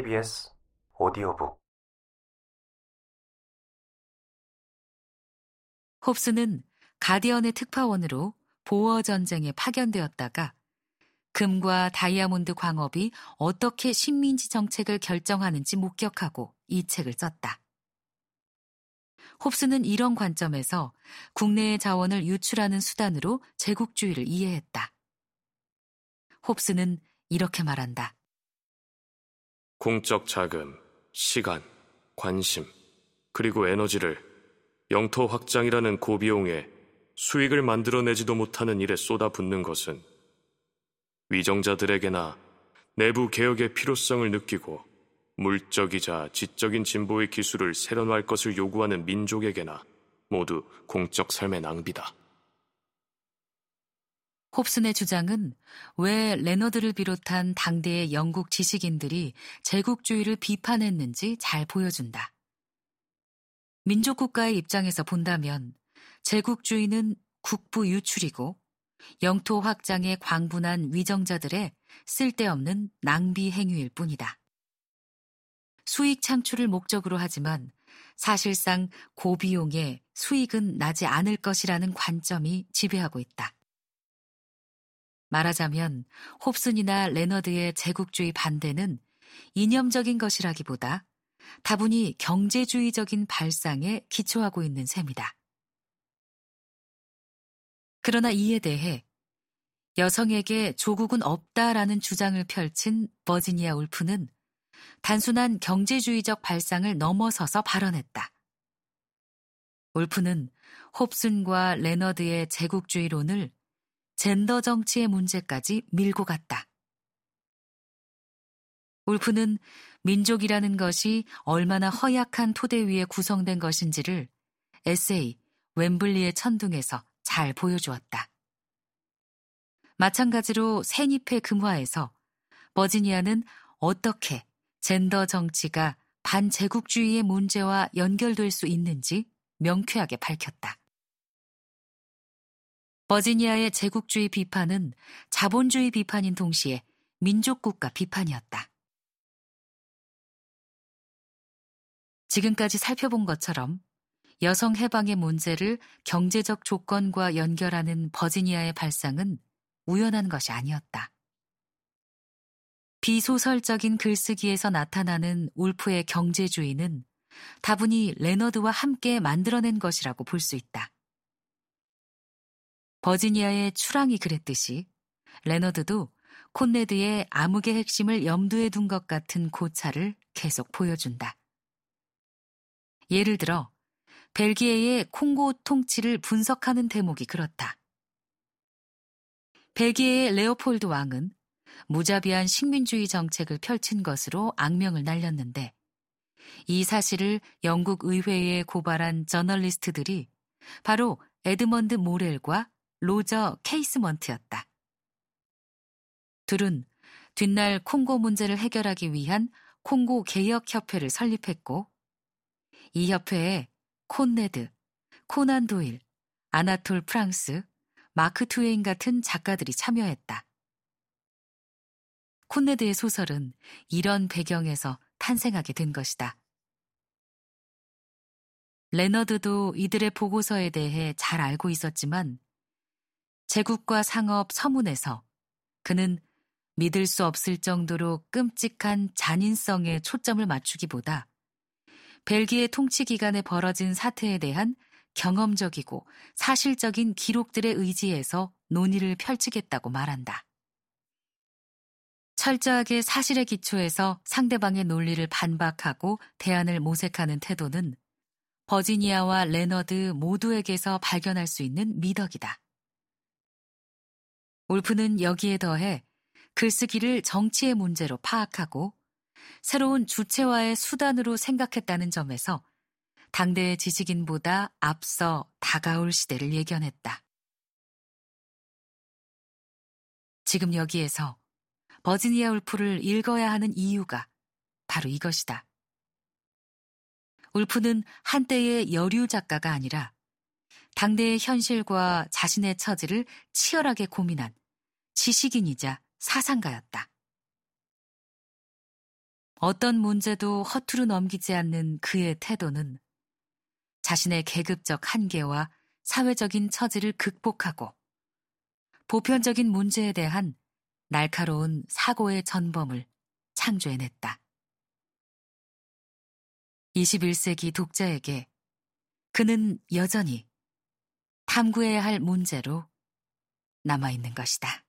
KBS 오디오북 홉스는 가디언의 특파원으로 보어 전쟁에 파견되었다가 금과 다이아몬드 광업이 어떻게 식민지 정책을 결정하는지 목격하고 이 책을 썼다. 홉스는 이런 관점에서 국내의 자원을 유출하는 수단으로 제국주의를 이해했다. 홉스는 이렇게 말한다. 공적 자금, 시간, 관심, 그리고 에너지를 영토 확장이라는 고비용에 수익을 만들어내지도 못하는 일에 쏟아붓는 것은 위정자들에게나 내부 개혁의 필요성을 느끼고 물적이자 지적인 진보의 기술을 새로놓을 것을 요구하는 민족에게나 모두 공적 삶의 낭비다. 홉슨의 주장은 왜 레너드를 비롯한 당대의 영국 지식인들이 제국주의를 비판했는지 잘 보여준다. 민족국가의 입장에서 본다면 제국주의는 국부 유출이고 영토 확장에 광분한 위정자들의 쓸데없는 낭비 행위일 뿐이다. 수익 창출을 목적으로 하지만 사실상 고비용에 수익은 나지 않을 것이라는 관점이 지배하고 있다. 말하자면 홉슨이나 레너드의 제국주의 반대는 이념적인 것이라기보다 다분히 경제주의적인 발상에 기초하고 있는 셈이다. 그러나 이에 대해 여성에게 조국은 없다라는 주장을 펼친 버지니아 울프는 단순한 경제주의적 발상을 넘어서서 발언했다. 울프는 홉슨과 레너드의 제국주의론을 젠더 정치의 문제까지 밀고 갔다. 울프는 민족이라는 것이 얼마나 허약한 토대 위에 구성된 것인지를 에세이 웸블리의 천둥에서 잘 보여주었다. 마찬가지로 새잎의 금화에서 버지니아는 어떻게 젠더 정치가 반제국주의의 문제와 연결될 수 있는지 명쾌하게 밝혔다. 버지니아의 제국주의 비판은 자본주의 비판인 동시에 민족국가 비판이었다. 지금까지 살펴본 것처럼 여성 해방의 문제를 경제적 조건과 연결하는 버지니아의 발상은 우연한 것이 아니었다. 비소설적인 글쓰기에서 나타나는 울프의 경제주의는 다분히 레너드와 함께 만들어낸 것이라고 볼 수 있다. 버지니아의 추랑이 그랬듯이 레너드도 콘네드의 암흑의 핵심을 염두에 둔 것 같은 고찰을 계속 보여준다. 예를 들어 벨기에의 콩고 통치를 분석하는 대목이 그렇다. 벨기에의 레오폴드 왕은 무자비한 식민주의 정책을 펼친 것으로 악명을 날렸는데 이 사실을 영국 의회에 고발한 저널리스트들이 바로 에드먼드 모렐과 로저 케이스먼트였다. 둘은 뒷날 콩고 문제를 해결하기 위한 콩고 개혁협회를 설립했고 이 협회에 콘래드, 코난 도일, 아나톨 프랑스, 마크 트웨인 같은 작가들이 참여했다. 콘네드의 소설은 이런 배경에서 탄생하게 된 것이다. 레너드도 이들의 보고서에 대해 잘 알고 있었지만 제국과 상업 서문에서 그는 믿을 수 없을 정도로 끔찍한 잔인성에 초점을 맞추기보다 벨기에 통치 기간에 벌어진 사태에 대한 경험적이고 사실적인 기록들에 의지해서 논의를 펼치겠다고 말한다. 철저하게 사실에 기초해서 상대방의 논리를 반박하고 대안을 모색하는 태도는 버지니아와 레너드 모두에게서 발견할 수 있는 미덕이다. 울프는 여기에 더해 글쓰기를 정치의 문제로 파악하고 새로운 주체와의 수단으로 생각했다는 점에서 당대의 지식인보다 앞서 다가올 시대를 예견했다. 지금 여기에서 버지니아 울프를 읽어야 하는 이유가 바로 이것이다. 울프는 한때의 여류 작가가 아니라 당대의 현실과 자신의 처지를 치열하게 고민한 지식인이자 사상가였다. 어떤 문제도 허투루 넘기지 않는 그의 태도는 자신의 계급적 한계와 사회적인 처지를 극복하고 보편적인 문제에 대한 날카로운 사고의 전범을 창조해냈다. 21세기 독자에게 그는 여전히 탐구해야 할 문제로 남아있는 것이다.